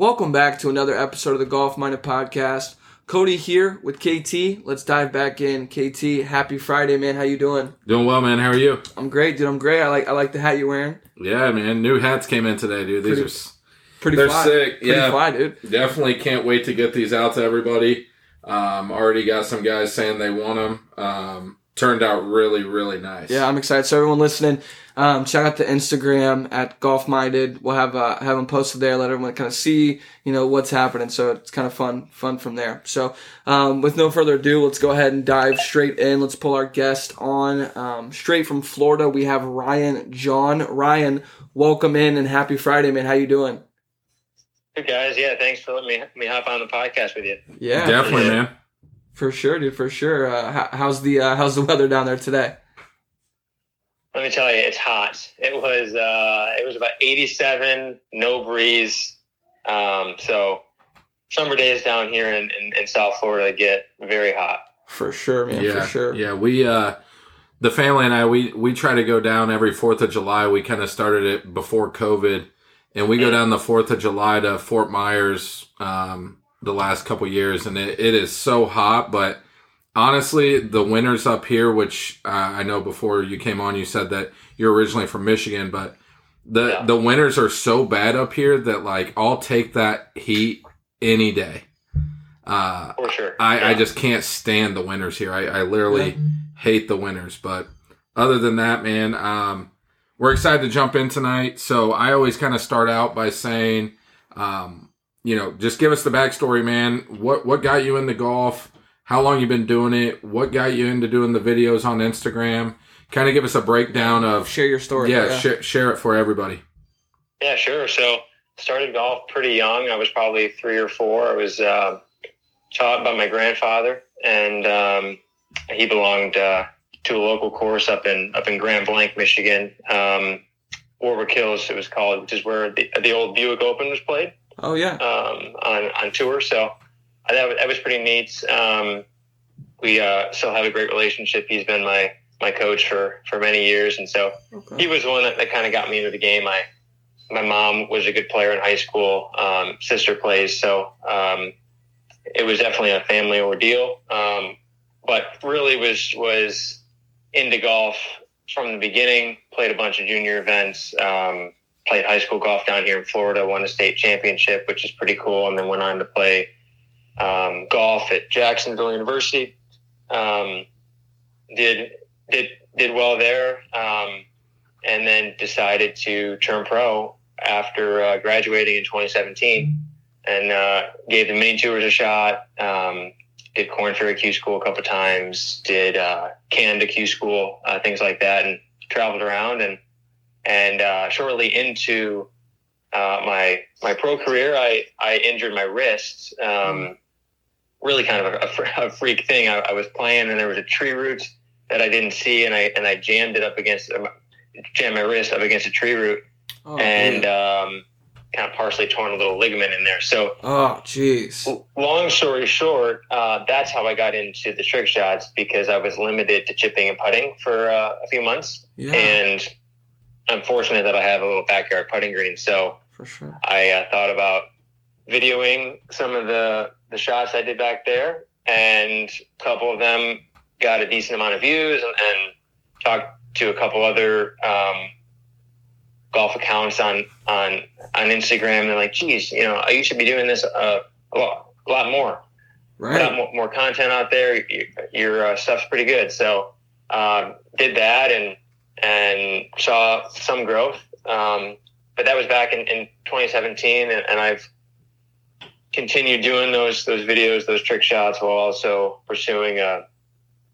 Welcome back to another episode of the Golf Minded Podcast. Cody here with KT. Let's dive back in. KT, happy Friday, man. How you doing? Doing well, man. How are you? I'm great, dude. I'm great. I like I like the hat you're wearing. Yeah, man. New hats came in today, dude. These Pretty- are Pretty They're fly. sick, Pretty yeah. fly, dude. definitely can't wait to get these out to everybody. Um, already got some guys saying they want them. Um, turned out really, really nice. Yeah, I'm excited. So everyone listening, um, check out the Instagram at Golf Minded. We'll have uh, have them posted there. Let everyone kind of see, you know, what's happening. So it's kind of fun, fun from there. So um, with no further ado, let's go ahead and dive straight in. Let's pull our guest on um, straight from Florida. We have Ryan Jahn. Ryan, welcome in and happy Friday, man. How you doing? Good guys, yeah, thanks for letting me me hop on the podcast with you. Yeah, definitely, man. for sure, dude, for sure. Uh, how's the uh, how's the weather down there today? Let me tell you, it's hot. It was uh, it was about 87, no breeze. Um, so summer days down here in, in, in South Florida get very hot. For sure, man. yeah, For sure. Yeah, we uh, the family and I we we try to go down every Fourth of July. We kind of started it before COVID, and we go down the Fourth of July to Fort Myers. Um, the last couple years, and it, it is so hot, but. Honestly, the winters up here, which uh, I know before you came on, you said that you're originally from Michigan, but the Yeah. the winters are so bad up here that like I'll take that heat any day. Uh, For sure. I, I just can't stand the winters here. I, I literally hate the winters. But other than that, man, um, we're excited to jump in tonight. So I always kind of start out by saying, um, you know, just give us the backstory, man. What what got you into golf? How long you've been doing it? What got you into doing the videos on Instagram? Kind of give us a breakdown of Share your story. yeah, Share, share it for everybody. Yeah, sure. So started golf pretty young. I was probably three or four. I was uh, taught by my grandfather, and um, he belonged uh, to a local course up in up in Grand Blanc, Michigan. Um, Warwick Hills, it was called, which is where the, the old Buick Open was played Oh yeah. um, on on tour. So uh, that was, that was pretty neat. Um, we uh, still have a great relationship. He's been my my coach for for many years, and so Okay. he was the one that, that kind of got me into the game. I my mom was a good player in high school. Um, sister plays, so um, it was definitely a family ordeal. Um, but really was was into golf from the beginning. Played a bunch of junior events. Um, played high school golf down here in Florida. Won a state championship, which is pretty cool. And then went on to play um, golf at Jacksonville University. Um, did did did well there, um, and then decided to turn pro after uh, graduating in 2017, and uh, gave the mini tours a shot. Um, did Corn Ferry Q School a couple times. Did uh, Canada Q School, uh, things like that, and traveled around. And and uh, shortly into uh, my my pro career, I I injured my wrist. Um, Really, kind of a, a freak thing. I, I was playing, and there was a tree root that I didn't see, and I and I jammed it up against um, jammed my wrist up against a tree root, Oh, and um, kind of partially torn a little ligament in there. So oh, jeez. long story short, uh, that's how I got into the trick shots because I was limited to chipping and putting for uh, a few months, Yeah, and I'm fortunate that I have a little backyard putting green. So for sure. I uh, thought about videoing some of the the shots I did back there, and a couple of them got a decent amount of views, and, and talked to a couple other um, golf accounts on on on Instagram. And they're like, "Geez, you know, you should be doing this uh, a lot, a lot more." Right. more, more content out there. Your, your uh, stuff's pretty good. So um, did that and and saw some growth. Um, but that was back in, in 2017, and, and I've continued doing those those videos, those trick shots, while also pursuing a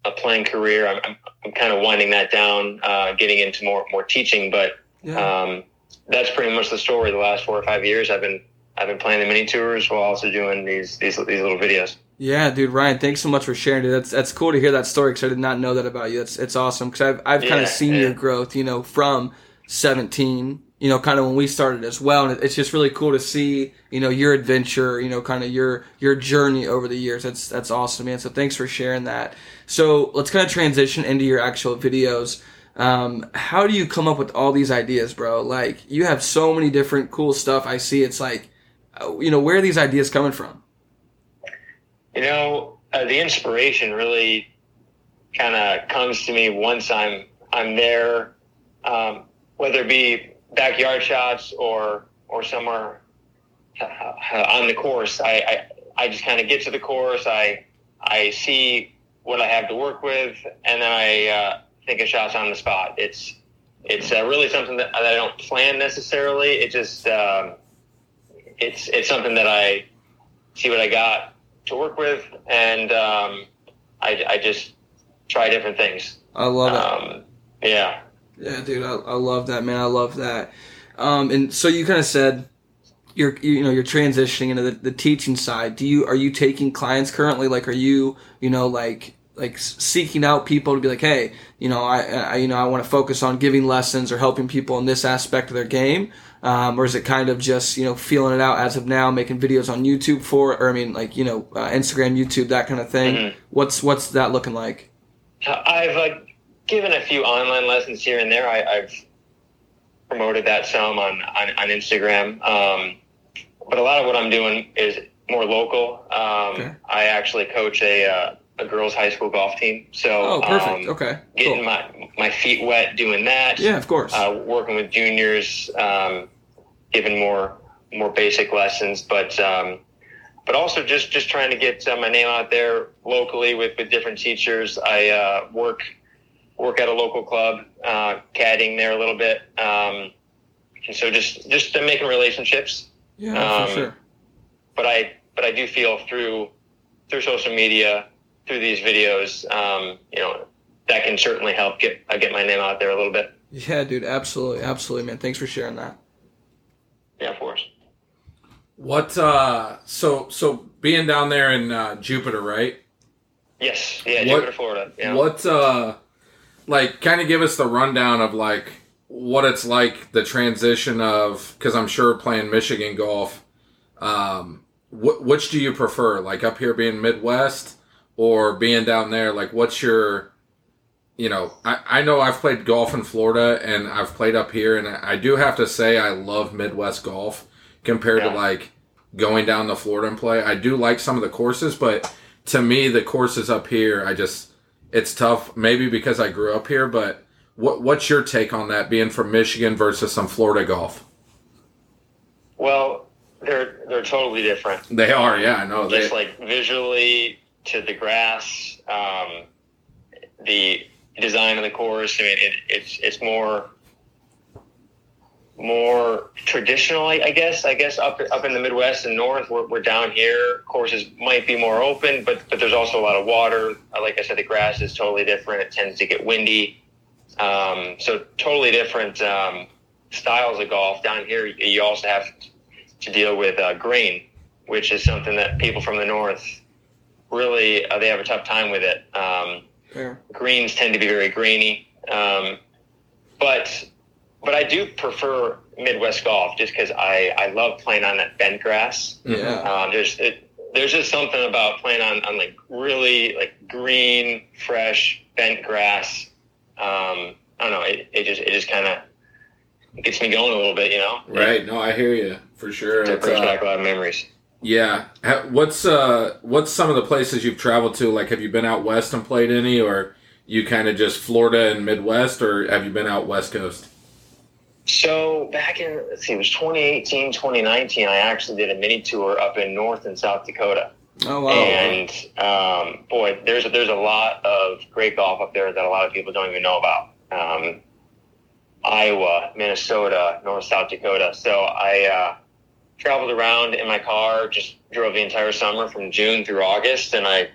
a playing career. I'm, I'm, I'm kind of winding that down, uh, getting into more more teaching, but Yeah. um, that's pretty much the story. The last four or five years, I've been I've been playing the mini tours while also doing these these these little videos. Yeah, dude, Ryan, thanks so much for sharing it. That's that's cool to hear that story because I did not know that about you. That's it's awesome because I've I've kind of seen yeah. your growth, you know, from 17, you know, kind of when we started as well, and it's just really cool to see, you know, your adventure, you know, kind of your your journey over the years. That's that's awesome, man. So thanks for sharing that. So let's kind of transition into your actual videos. Um, how do you come up with all these ideas, bro? Like you have so many different cool stuff. I see. It's like uh, you know, where are these ideas coming from? You know, uh, the inspiration really kind of comes to me once I'm I'm there, um, whether it be backyard shots or or somewhere uh, on the course. I I, I just kind of get to the course. I I see what I have to work with, and then I uh, think of shots on the spot. It's it's uh, really something that, that I don't plan necessarily. It just um, it's it's something that I see what I got to work with, and um, I, I just try different things. I love it. Um, yeah. Yeah, dude, I, I love that, man. I love that. Um, and so you kind of said you're you know you're transitioning into the, the teaching side. Do you are you taking clients currently? Like, are you you know like like seeking out people to be like, hey, you know, I, I you know I want to focus on giving lessons or helping people in this aspect of their game, um, or is it kind of just you know feeling it out as of now, making videos on YouTube for, or I mean like you know uh, Instagram, YouTube, that kind of thing. Mhm. What's what's that looking like? I've uh, given a few online lessons here and there. I, I've promoted that some on, on, on Instagram. Um, but a lot of what I'm doing is more local. Um, Okay. I actually coach a, uh, a girls' high school golf team. So Oh, perfect. um, okay, getting cool. my, my feet wet doing that. Yeah, of course. uh, working with juniors, um, giving more more basic lessons, but um, but also just just trying to get uh, my name out there locally with, with different teachers. I uh, work work at a local club, uh, caddying there a little bit, um, and so just just making relationships. yeah, um, for sure. But I but I do feel through through social media, through these videos, um, you know, that can certainly help get uh, get my name out there a little bit. Yeah, dude, absolutely, absolutely, man. Thanks for sharing that. Yeah, of course. What? uh So so being down there in uh, Jupiter, right? Yes, yeah, What- Jupiter, Florida. Yeah. What? uh Like, kind of give us the rundown of like what it's like the transition of because I'm sure playing Michigan golf. Um, wh- which do you prefer? Like up here being Midwest or being down there? Like, what's your you know, I, I know I've played golf in Florida and I've played up here, and I do have to say I love Midwest golf compared Yeah. to like going down to Florida and play. I do like some of the courses, but to me, the courses up here, I just it's tough. Maybe because I grew up here, but what what's your take on that? Being from Michigan versus some Florida golf? Well, they're they're totally different. They are, yeah, I know. They, Just like visually to the grass, um, the design of the course. I mean, it, it's it's more more traditional, I guess. I guess up up in the Midwest and North, we're, we're down here. Courses might be more open, but but there's also a lot of water. Uh, Like I said, the grass is totally different. It tends to get windy, um, so totally different um, styles of golf. Down here, you also have to deal with uh, grain, which is something that people from the north really uh, they have a tough time with it. Um, Fair. greens tend to be very grainy, um, but but I do prefer Midwest golf just because I, I love playing on that bent grass. Yeah. Um, there's it, there's just something about playing on, on like really like green, fresh, bent grass. Um, I don't know. It, it just it just kind of gets me going a little bit, you know. right? No, I hear you for sure. It brings uh, back a lot of memories. Yeah. What's uh what's some of the places you've traveled to? Like have you been out west and played any or you kind of just Florida and Midwest or have you been out west coast? So back in let's see, it was 2018, 2019. I actually did a mini tour up in North and South Dakota, Oh wow. and um, boy, there's a, there's a lot of great golf up there that a lot of people don't even know about. Um, Iowa, Minnesota, North South Dakota. So I uh, traveled around in my car, just drove the entire summer from June through August, and I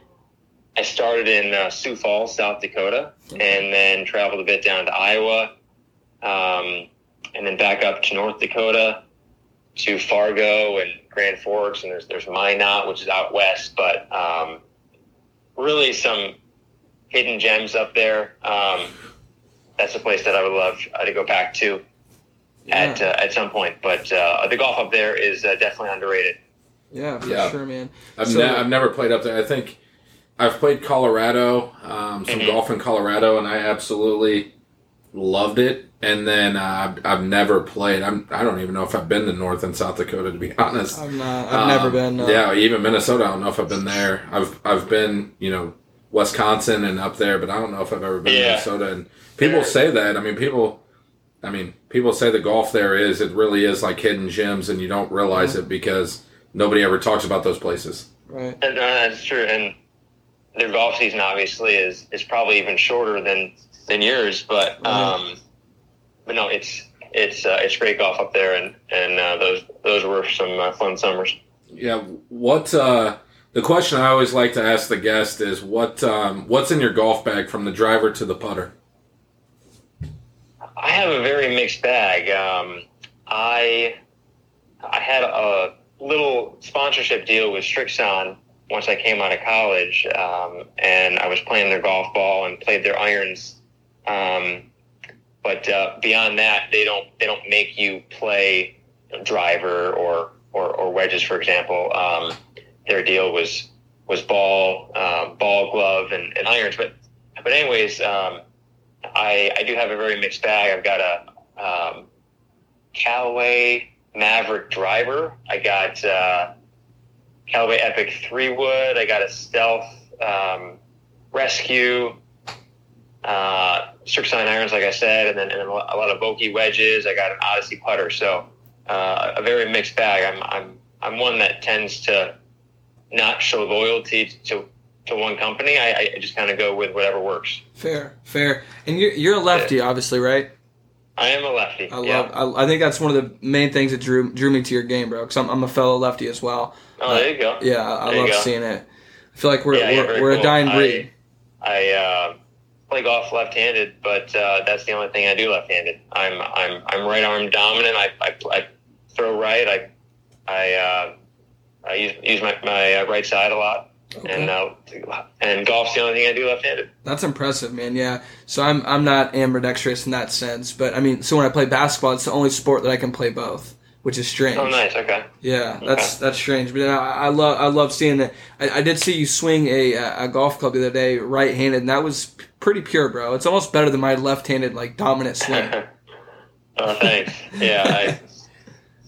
I started in uh, Sioux Falls, South Dakota, and then traveled a bit down to Iowa, um, and then back up to North Dakota, to Fargo and Grand Forks, and there's there's Minot, which is out west, but um, really some hidden gems up there. Um, that's a place that I would love uh, to go back to at uh, at some point. But uh, the golf up there is uh, definitely underrated. yeah, for Yeah. sure, man. I've, So- ne- I've never played up there. I think I've played Colorado, um, some Mhm. golf in Colorado, and I absolutely loved it. And then uh, I've, I've never played. I'm I don't even know if I've been to North and South Dakota to be honest. I'm not. I've never Um, been. No. Yeah, even Minnesota. I don't know if I've been there. I've I've been you know Wisconsin and up there, but I don't know if I've ever been to Minnesota. And people say that. I mean, people. I mean, people say the golf there is it really is like hidden gems, and you don't realize it because nobody ever talks about those places. Right. And, uh, that's true. And their golf season obviously is is probably even shorter than than yours. But um, but no, it's it's uh, it's great golf up there, and and uh, those those were some uh, fun summers. Yeah. What uh, the question I always like to ask the guest is what um, what's in your golf bag from the driver to the putter. I have a very mixed bag. Um, I I had a little sponsorship deal with Srixon once I came out of college, um, and I was playing their golf ball and played their irons. Um, but uh, beyond that, they don't they don't make you play driver or or, or wedges, for example. Um, their deal was was ball, um, ball glove, and, and irons. But but anyways, um, I I do have a very mixed bag. I've got a um, Callaway Maverick driver. I got uh, Callaway Epic three wood. I got a Stealth um, Rescue. Uh, Srixon irons, like I said, and then and then a lot of Vokey wedges. I got an Odyssey putter, so uh, a very mixed bag. I'm I'm I'm one that tends to not show loyalty to to one company. I, I just kind of go with whatever works. Fair. Fair. And you're you're a lefty, obviously, right? I am a lefty. I yeah. love. I, I think that's one of the main things that drew drew me to your game, bro. Because I'm, I'm a fellow lefty as well. Oh, there you go. Yeah, I, I love go. seeing it. I feel like we're Yeah, yeah, we're, we're a cool. dying I- breed. I uh, play golf left-handed, but uh, that's the only thing I do left-handed. I'm I'm I'm right arm dominant. I, I, I throw right. I I uh, I use use my, my uh, right side a lot, and uh, and golf's the only thing I do left-handed. That's impressive, man. Yeah. So I'm I'm not ambidextrous in that sense, but I mean, so when I play basketball, it's the only sport that I can play both, which is strange. Oh, nice. Okay. Yeah, that's that's strange, but I, I love I love seeing that. I, I did see you swing a a golf club the other day, right handed, and that was pretty pure, bro. It's almost better than my left handed like dominant swing. oh, thanks. Yeah,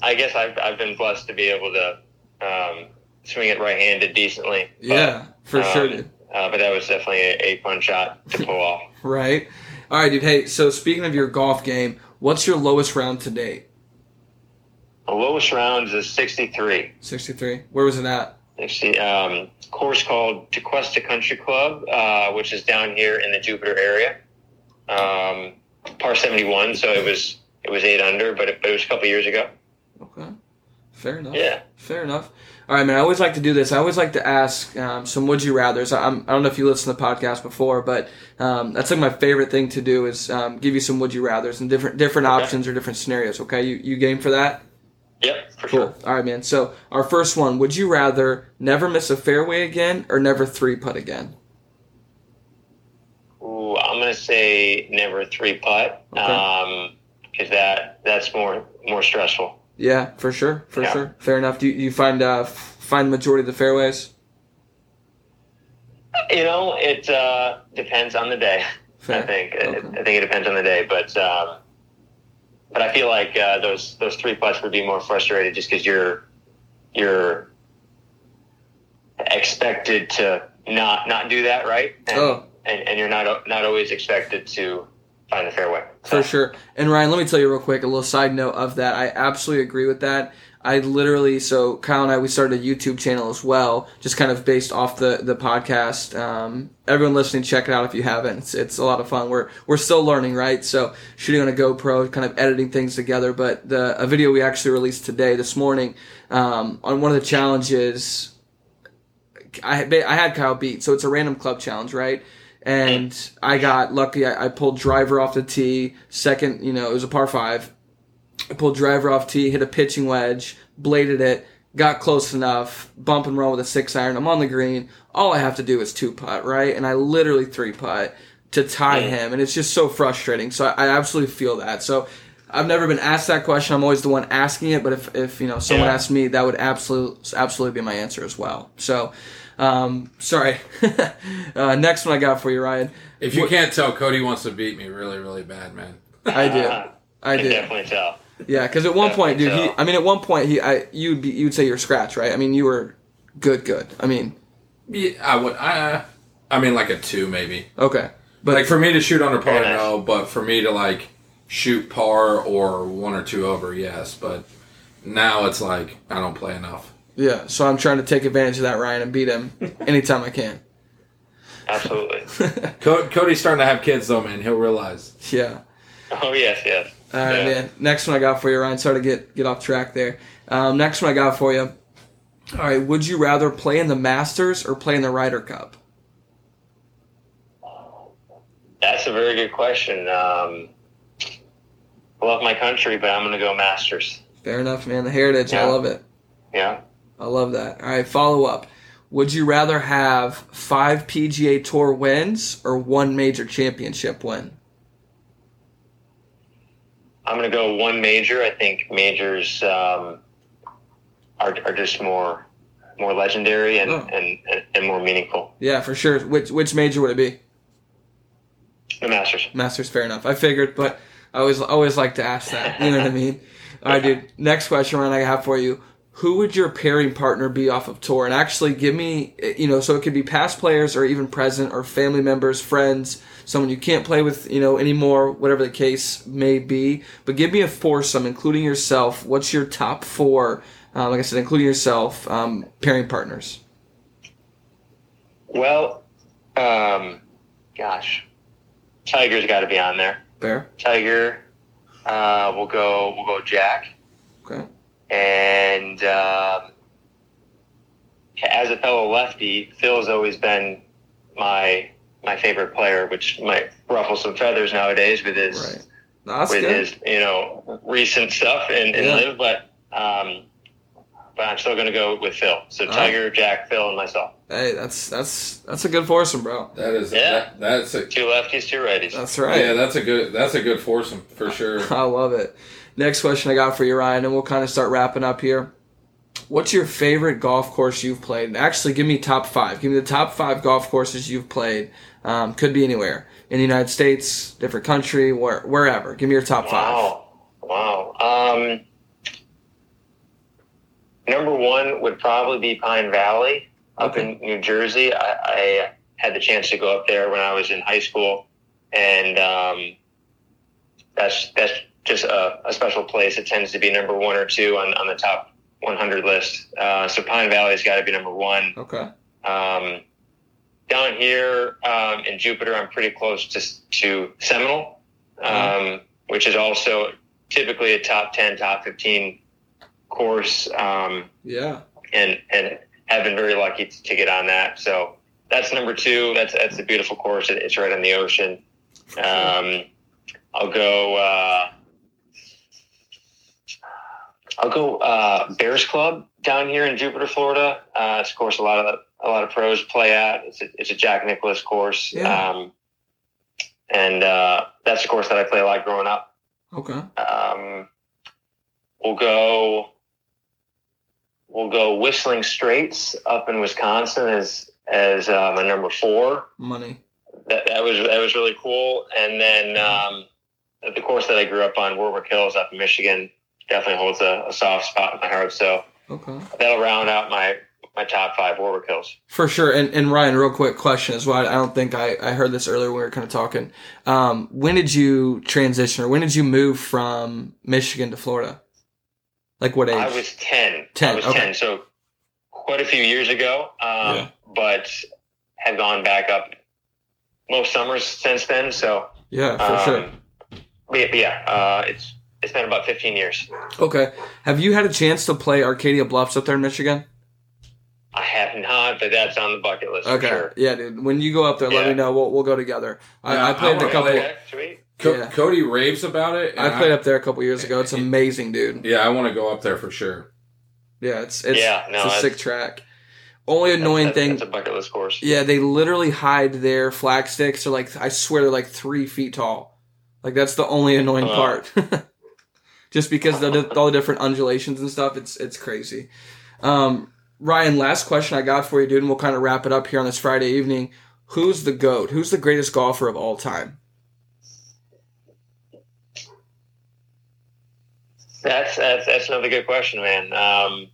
I I guess I've I've been blessed to be able to um, swing it right-handed decently. But, Yeah, for sure, um, dude. Uh, but that was definitely a, a fun shot to pull off. Right. All right, dude. Hey, so speaking of your golf game, what's your lowest round to date? The lowest rounds is 63. Sixty three. Where was it at? Actually, um, course called Tequesta Country Club, uh, which is down here in the Jupiter area. Um, par 71, so it was it was eight under, but it, but it was a couple years ago. Okay. Fair enough. Yeah. Fair enough. All right, man. I always like to do this. I always like to ask um, some would you rather's. I'm, I don't know if you listened to the podcast before, but um, that's like my favorite thing to do is um, give you some would you rather's and different different Okay. options or different scenarios. Okay, you you game for that? Yep, for Cool. sure. All right, man. So our first one: Would you rather never miss a fairway again or never three putt again? Ooh, I'm gonna say never three putt, Okay. um, because that that's more more stressful. Yeah, for sure, for Yeah. sure. Fair enough. Do you, you find uh, find the majority of the fairways? You know, it uh, depends on the day. Fair. I think. Okay. I think it depends on the day, but um, but I feel like uh, those those three putts would be more frustrated just because you're you're expected to not not do that right, and, Oh. and, and you're not not always expected to find the fairway. For sure. And Ryan, let me tell you real quick a little side note of that. I absolutely agree with that. I literally, so Kyle and I, we started a YouTube channel as well, just kind of based off the the podcast. Um, everyone listening, check it out if you haven't. It's, it's a lot of fun. We're we're still learning, right? So shooting on a GoPro, kind of editing things together. But the a video we actually released today, this morning, um, on one of the challenges, I I had Kyle beat. So it's a random club challenge, right? And I got lucky. I, I pulled driver off the tee. Second, you know, it was a par five. I pulled driver off tee, hit a pitching wedge, bladed it, got close enough, bump and roll with a six iron. I'm on the green. All I have to do is two putt, right? And I literally three putt to tie Yeah. him, and it's just so frustrating. So I, I absolutely feel that. So I've never been asked that question. I'm always the one asking it. But if, if you know someone Yeah. asked me, that would absolutely absolutely be my answer as well. So um, sorry. uh, next one I got for you, Ryan. If you can't tell, Cody wants to beat me really, really bad, man. I do. I can do. definitely tell. Yeah, because at one point, dude, Definitely he. I mean, at one point, he. I. You'd be. You'd say you're scratch, right? I mean, you were good, good. I mean, Yeah, I would. I, I mean, like a two maybe. okay, but like for me to shoot under par, Very nice. no. But for me to like shoot par or one or two over, yes. But now it's like I don't play enough. Yeah. So I'm trying to take advantage of that, Ryan, and beat him anytime I can. Absolutely. Co- Cody's starting to have kids though, man. He'll realize. Yeah. oh yes, yes. All right, Yeah. man. Next one I got for you, Ryan. Sorry to get get off track there. Um, next one I got for you. All right. Would you rather play in the Masters or play in the Ryder Cup? That's a very good question. Um, I love my country, but I'm going to go Masters. Fair enough, man. The heritage. I love it. Yeah. I love that. All right. Follow up. Would you rather have five PGA Tour wins or one major championship win? I'm going to go one major. I think majors um, are, are just more more legendary and, Oh. and, and, and more meaningful. Yeah, for sure. Which which major would it be? The Masters. Masters, fair enough. I figured, but I always always like to ask that. You know what I mean? All right, dude. Next question, Ryan, I have for you. Who would your pairing partner be off of tour? And actually, give me, you know, so it could be past players or even present or family members, friends, someone you can't play with, you know, anymore, whatever the case may be. But give me a foursome, including yourself. What's your top four? Uh, like I said, including yourself, um, pairing partners. Well, um, gosh, Tiger's got to be on there. Fair. Tiger. Uh, we'll go. We'll go Jack. And um, as a fellow lefty, Phil's always been my my favorite player, which might ruffle some feathers nowadays with his Right. No, with good. his you know recent stuff in, in Yeah. LIV, but um, but I'm still going to go with Phil. So All right. Tiger, Jack, Phil, and myself. Hey, that's that's that's a good foursome, bro. That is. Yeah. That, that's a. Two lefties, two righties. That's right. Yeah, that's a good. That's a good foursome for sure. I love it. Next question I got for you, Ryan, and we'll kind of start wrapping up here. What's your favorite golf course you've played? And actually, give me top five. Give me the top five golf courses you've played. Um, could be anywhere in the United States, different country, where, wherever. Give me your top five. Wow. Wow. Um, number one would probably be Pine Valley up Okay. in New Jersey. I, I had the chance to go up there when I was in high school, and um, that's that's just a, a special place. It tends to be number one or two on, on the top 100 list. Uh, so Pine Valley's got to be number one. Okay. Um, down here um, in Jupiter, I'm pretty close to, to Seminole, um, which is also typically a top 10, top 15 course, um, Yeah. and and have been very lucky to, to get on that. So that's number two. That's that's a beautiful course. It, it's right on the ocean. Um, I'll go. Uh, I'll go uh, Bears Club down here in Jupiter, Florida. Uh, it's a course a lot of a lot of pros play at. It's a, it's a Jack Nicklaus course, Yeah. um, and uh, that's a course that I play a lot growing up. Okay. Um, we'll go. We'll go Whistling Straits up in Wisconsin as as uh, my number four. Money. That that was that was really cool. And then um, the course that I grew up on, Warwick Hills up in Michigan, definitely holds a, a soft spot in my heart. So Okay. that'll round out my my top five Warwick Hills. For sure. And, and Ryan, real quick question as well. I don't think I, I heard this earlier when we were kind of talking. Um, when did you transition or when did you move from Michigan to Florida? Like what age? I was ten. 10, I was okay. ten. So quite a few years ago. Um, Yeah. But have gone back up most summers since then. So yeah, for sure. Um, yeah, but yeah uh, it's it's been about 15 years. Okay. Have you had a chance to play Arcadia Bluffs up there in Michigan? I have not, but that's on the bucket list Okay. for sure. Yeah, dude. When you go up there, let me know. We'll, we'll go together. I, Yeah, I played I a couple. Sweet. Co- Yeah. Cody raves about it. I played up there a couple years ago. It's amazing, dude. Yeah, I want to go up there for sure. Yeah, it's it's, Yeah, no, it's a sick track. Only annoying That's- thing. That's a bucket list course. Yeah, they literally hide their flag sticks. They're like, I swear they're like three feet tall. Like that's the only annoying Wow. part. Just because of the, all the different undulations and stuff, it's it's crazy. Um, Ryan, last question I got for you, dude, and we'll kind of wrap it up here on this Friday evening. Who's the goat? Who's the greatest golfer of all time? That's that's that's another good question, man. Um,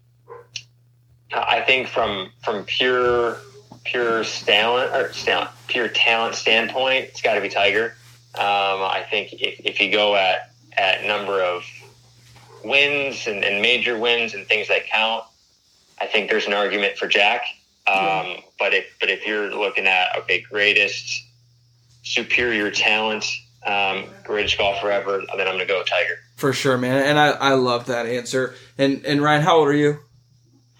I think from from pure pure talent or talent, pure talent standpoint, it's got to be Tiger. Um, I think if, if you go at at number of wins and, and major wins and things that count, I think there's an argument for Jack. Um, yeah. But if but if you're looking at okay, greatest superior talent, um, greatest golfer ever, then I'm gonna go Tiger. For sure, man. And I, I love that answer. And and Ryan, how old are you?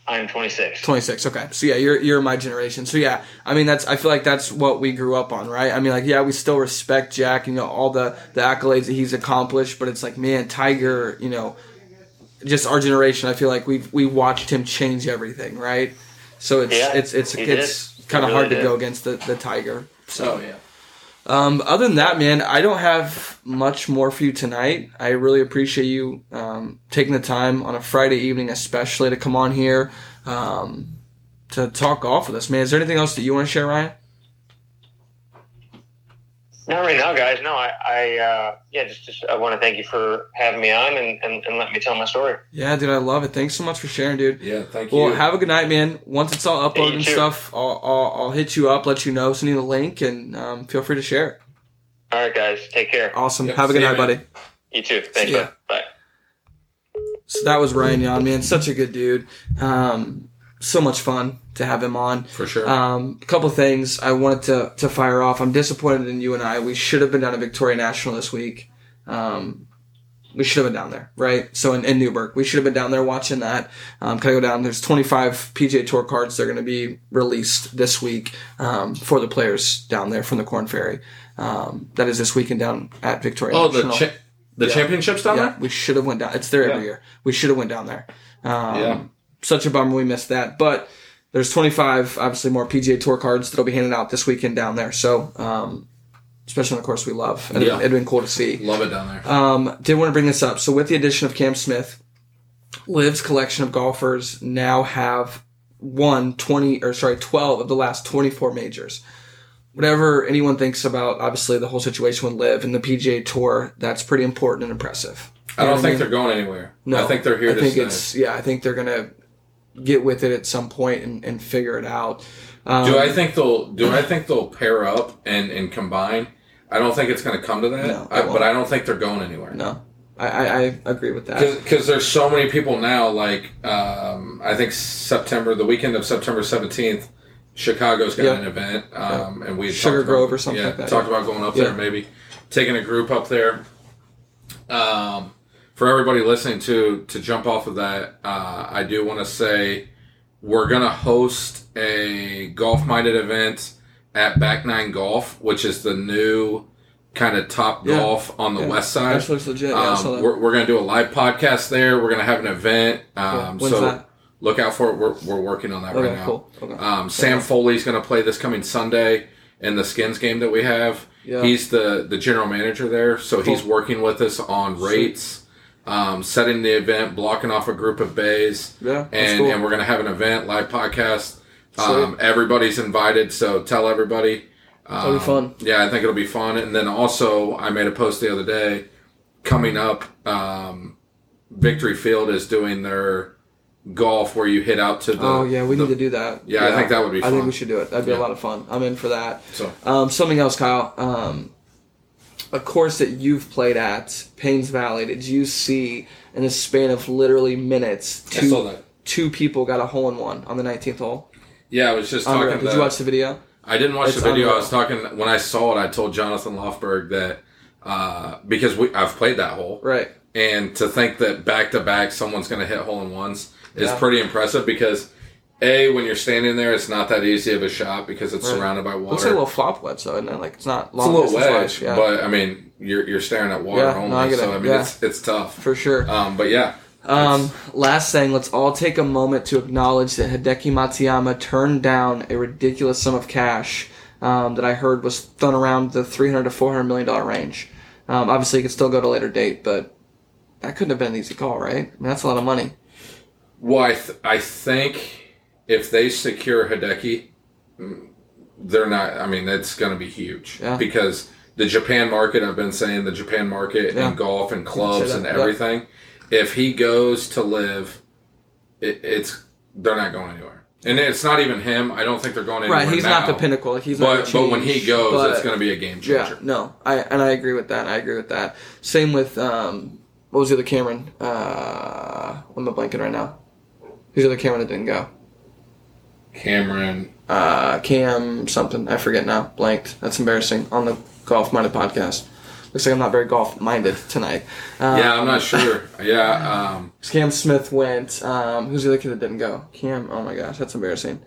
I'm 26. 26. Okay. So yeah, you're you're my generation. So yeah, I mean that's I feel like that's what we grew up on, right? I mean like yeah, we still respect Jack, you know, all the the accolades that he's accomplished, but it's like man, Tiger, you know, just our generation, I feel like we've we watched him change everything, right? So it's yeah, it's it's it's kind of really hard to go against the the Tiger. So oh, yeah. Um, other than that, man, I don't have much more for you tonight. I really appreciate you um, taking the time on a Friday evening, especially to come on here um, to talk golf with us, man. Is there anything else that you want to share, Ryan? Not right now, guys. No, I, I uh, yeah, just, just I want to thank you for having me on and, and, and let me tell my story. Yeah, dude, I love it. Thanks so much for sharing, dude. Yeah, thank you. Well, have a good night, man. Once it's all uploaded and stuff, I'll, I'll, I'll, hit you up, let you know, send you the link, and um, feel free to share it. All right, guys. Take care. Awesome. Yep, have a good night, you, buddy. You too. Thanks, man. Bye. So that was Ryan Jahn, man. Such a good dude. Um, so much fun to have him on. For sure. Um, a couple things I wanted to, to fire off. I'm disappointed in you and I. We should have been down at Victoria National this week. Um, we should have been down there, right? So in, in Newburgh, we should have been down there watching that. Um, can I go down? There's 25 PGA Tour cards that are going to be released this week um, for the players down there from the Corn Ferry. Um, that is this weekend down at Victoria. Oh, National. the cha- the yeah. championships down yeah, there. We should have went down. It's there every year. We should have went down there. Um, yeah. Such a bummer we missed that, but there's 25, obviously more PGA Tour cards that'll be handed out this weekend down there. So, um, especially on the course we love, and yeah. it'd been cool to see. Love it down there. Um, did want to bring this up. So with the addition of Cam Smith, LIV's collection of golfers now have won 20 or sorry 12 of the last 24 majors. Whatever anyone thinks about, obviously the whole situation with LIV and the PGA Tour, that's pretty important and impressive. I don't think I mean? they're going anywhere. No, I think they're here. I think stay. it's yeah. I think they're gonna get with it at some point and, and figure it out. Um, do I think they'll do I think they'll pair up and, and combine? I don't think it's going to come to that, no, I, but I don't think they're going anywhere. No, I, I, I agree with that because there's so many people now. Like um, I think September, the weekend of September seventeenth, Chicago's got yep. an event, um, yep. and we Sugar Grove about, or something yeah, like that. Talked about going up there, maybe taking a group up there. Um, for everybody listening to to jump off of that, uh, I do want to say we're gonna host a golf minded event at Back Nine Golf, which is the new kind of top yeah. golf on the yeah. west side. That looks legit. Um, yeah, we're, we're gonna do a live podcast there. We're gonna have an event. Um, cool. so that? look out for it. We're, we're working on that okay, right now. Cool. Okay. Um, Sam Foley's gonna play this coming Sunday in the skins game that we have. He's the the general manager there, so cool. he's working with us on rates um, setting the event, blocking off a group of bays. Yeah, and, cool. and we're going to have an event, live podcast. Um, everybody's invited, so tell everybody. Um, it'll be fun. Yeah, I think it'll be fun. And then also, I made a post the other day. Coming up, um, Victory Field is doing their golf where you hit out to the. Oh yeah, we the, need to do that. Yeah, yeah, I think that would be. fun. I think we should do it. That'd be yeah. a lot of fun. I'm in for that. So um, something else, Kyle. Um, a course that you've played at, Payne's Valley, did you see in a span of literally minutes two, two people got a hole in one on the 19th hole? Yeah, I was just talking. Did you watch the video? I didn't watch it's the video. I was talking when I saw it. I told Jonathan Lofberg that uh, because we I've played that hole, right? And to think that back to back someone's going to hit hole in ones is yeah. pretty impressive because a, when you're standing there, it's not that easy of a shot because it's right. surrounded by water. Looks like a little flop wedge, though, isn't it? Like it's not long. It's a little wedge, yeah. but I mean, you're you're staring at water yeah, only, no, so I mean, yeah. it's it's tough for sure. Um, but yeah. Um, last thing, let's all take a moment to acknowledge that Hideki Matsuyama turned down a ridiculous sum of cash um, that I heard was thrown around the 300 to 400 million dollar range. Um, obviously, it could still go to a later date, but that couldn't have been an easy call, right? I mean, that's a lot of money. Well, I, th- I think if they secure Hideki, they're not. I mean, it's going to be huge yeah. because the Japan market. I've been saying the Japan market yeah. and golf and clubs and everything. if he goes to LIV, it, it's they're not going anywhere. And it's not even him. I don't think they're going anywhere. Right, he's now. not the pinnacle. Like he's not. But the but when he goes, but- it's going to be a game Yeah, changer. no, I and I agree with that. I agree with that. Same with um, what was the other Cameron? Uh, what am I blanking right now? Who's the other Cameron that didn't go? Cameron. Uh, Cam something. I forget now. Blanked. That's embarrassing. On the Golf Minded podcast. Looks like I'm not very golf minded tonight. Um, Yeah, I'm not sure. Yeah, um, Cam Smith went. Um, who's the other kid that didn't go? Cam. Oh my gosh, that's embarrassing.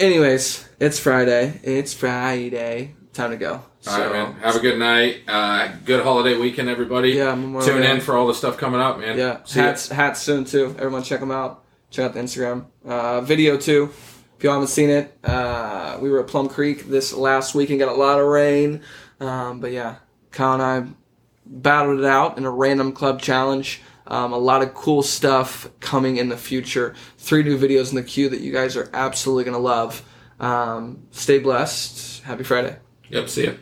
Anyways, it's Friday. It's Friday. Time to go. all right, man. Have a good night. Uh, good holiday weekend, everybody. Yeah, Memorial Tune Day. in for all the stuff coming up, man. Yeah, See ya. hats hats soon too. Everyone check them out. Check out the Instagram uh, video too. If you haven't seen it, uh, we were at Plum Creek this last week and got a lot of rain. Um, but yeah, Kyle and I battled it out in a random club challenge. Um, a lot of cool stuff coming in the future. Three new videos in the queue that you guys are absolutely gonna love. Um, stay blessed. Happy Friday. Yep. See ya.